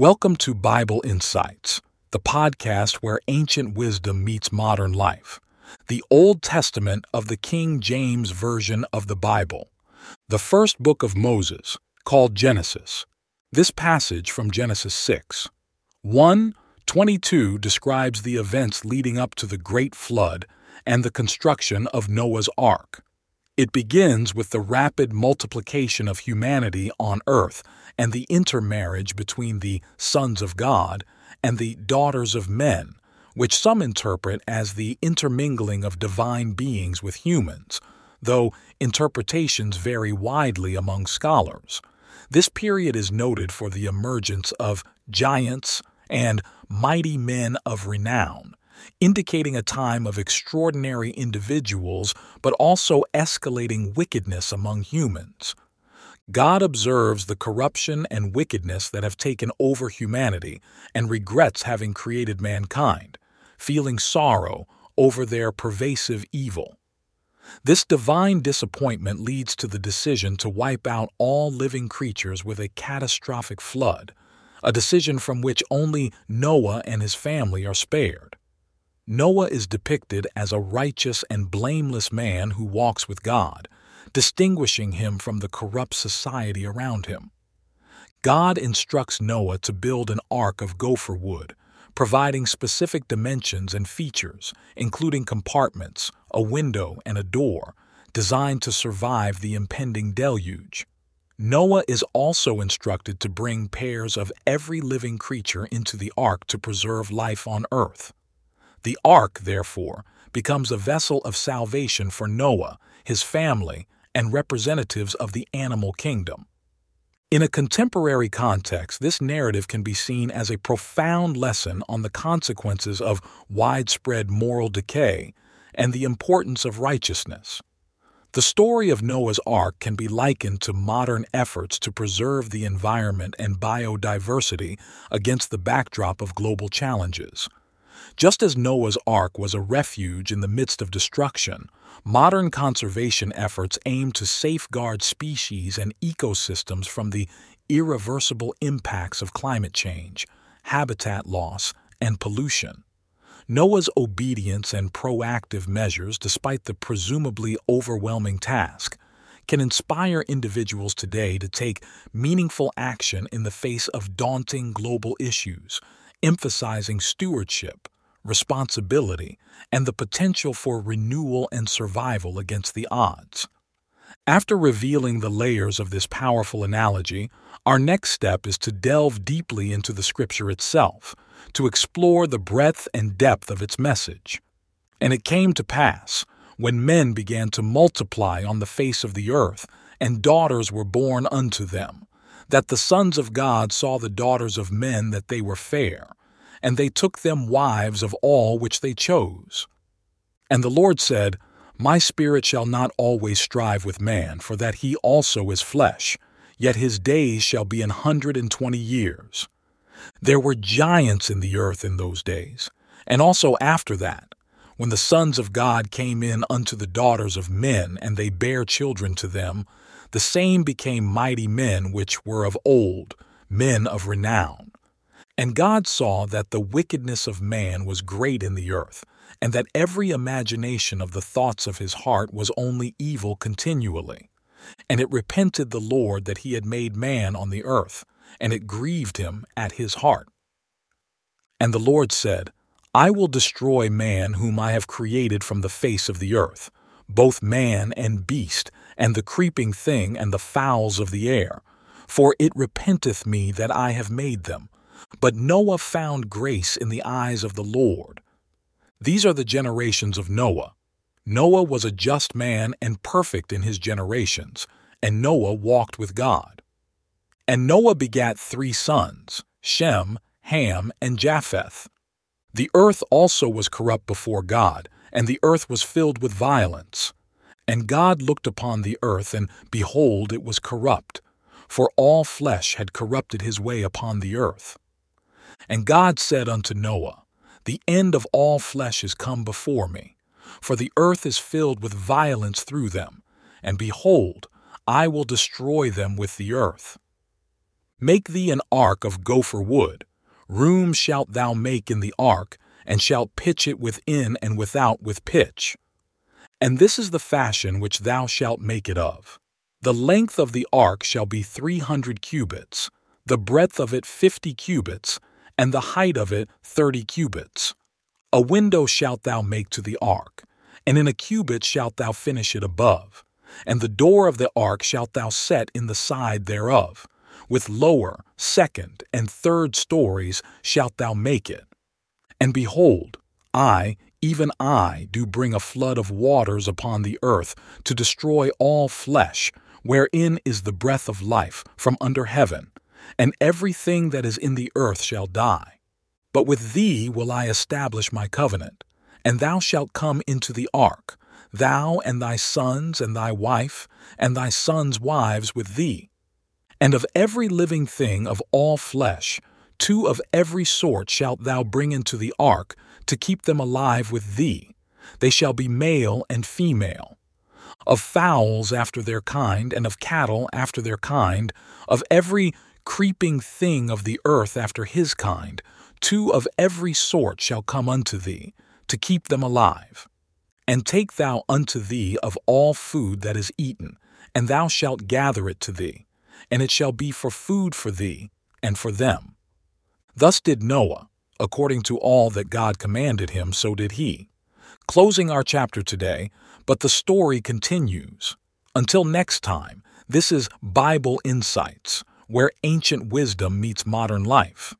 Welcome to Bible Insights, the podcast where ancient wisdom meets modern life, the Old Testament of the King James Version of the Bible, the first book of Moses, called Genesis. This passage from Genesis 6, 1 22 describes the events leading up to the Great Flood and the construction of Noah's Ark. It begins with the rapid multiplication of humanity on earth and the intermarriage between the sons of God and the daughters of men, which some interpret as the intermingling of divine beings with humans, though interpretations vary widely among scholars. This period is noted for the emergence of giants and mighty men of renown, indicating a time of extraordinary individuals but also escalating wickedness among humans. God observes the corruption and wickedness that have taken over humanity and regrets having created mankind, feeling sorrow over their pervasive evil. This divine disappointment leads to the decision to wipe out all living creatures with a catastrophic flood, a decision from which only Noah and his family are spared. Noah is depicted as a righteous and blameless man who walks with God, distinguishing him from the corrupt society around him. God instructs Noah to build an ark of gopher wood, providing specific dimensions and features, including compartments, a window, and a door, designed to survive the impending deluge. Noah is also instructed to bring pairs of every living creature into the ark to preserve life on earth. The ark, therefore, becomes a vessel of salvation for Noah, his family, and representatives of the animal kingdom. In a contemporary context, this narrative can be seen as a profound lesson on the consequences of widespread moral decay and the importance of righteousness. The story of Noah's Ark can be likened to modern efforts to preserve the environment and biodiversity against the backdrop of global challenges. Just as Noah's Ark was a refuge in the midst of destruction, modern conservation efforts aim to safeguard species and ecosystems from the irreversible impacts of climate change, habitat loss, and pollution. Noah's obedience and proactive measures, despite the presumably overwhelming task, can inspire individuals today to take meaningful action in the face of daunting global issues, emphasizing stewardship, responsibility, and the potential for renewal and survival against the odds. After revealing the layers of this powerful analogy, our next step is to delve deeply into the scripture itself, to explore the breadth and depth of its message. And it came to pass, when men began to multiply on the face of the earth, and daughters were born unto them, that the sons of God saw the daughters of men that they were fair, and they took them wives of all which they chose. And the Lord said, My spirit shall not always strive with man, for that he also is flesh, yet his days shall be an hundred and twenty years. There were giants in the earth in those days, and also after that, when the sons of God came in unto the daughters of men, and they bare children to them, the same became mighty men which were of old, men of renown. And God saw that the wickedness of man was great in the earth, and that every imagination of the thoughts of his heart was only evil continually. And it repented the Lord that he had made man on the earth, and it grieved him at his heart. And the Lord said, I will destroy man whom I have created from the face of the earth, both man and beast, and the creeping thing and the fowls of the air, for it repenteth me that I have made them. But Noah found grace in the eyes of the Lord. These are the generations of Noah. Noah was a just man and perfect in his generations, and Noah walked with God. And Noah begat three sons, Shem, Ham, and Japheth. The earth also was corrupt before God, and the earth was filled with violence. And God looked upon the earth, and behold, it was corrupt, for all flesh had corrupted his way upon the earth. And God said unto Noah, The end of all flesh is come before me, for the earth is filled with violence through them, and behold, I will destroy them with the earth. Make thee an ark of gopher wood. Room shalt thou make in the ark, and shalt pitch it within and without with pitch. And this is the fashion which thou shalt make it of. The length of the ark shall be three hundred cubits, the breadth of it fifty cubits, and the height of it thirty cubits. A window shalt thou make to the ark, and in a cubit shalt thou finish it above. And the door of the ark shalt thou set in the side thereof. With lower, second, and third stories shalt thou make it. And behold, I, even I, do bring a flood of waters upon the earth to destroy all flesh, wherein is the breath of life from under heaven, and everything that is in the earth shall die. But with thee will I establish my covenant, and thou shalt come into the ark, thou and thy sons and thy wife, and thy sons' wives with thee. And of every living thing of all flesh, two of every sort shalt thou bring into the ark, to keep them alive with thee. They shall be male and female. Of fowls after their kind, and of cattle after their kind, of every creeping thing of the earth after his kind, two of every sort shall come unto thee, to keep them alive. And take thou unto thee of all food that is eaten, and thou shalt gather it to thee, and it shall be for food for thee and for them. Thus did Noah, according to all that God commanded him, so did he. Closing our chapter today, but the story continues. Until next time, this is Bible Insights, where ancient wisdom meets modern life.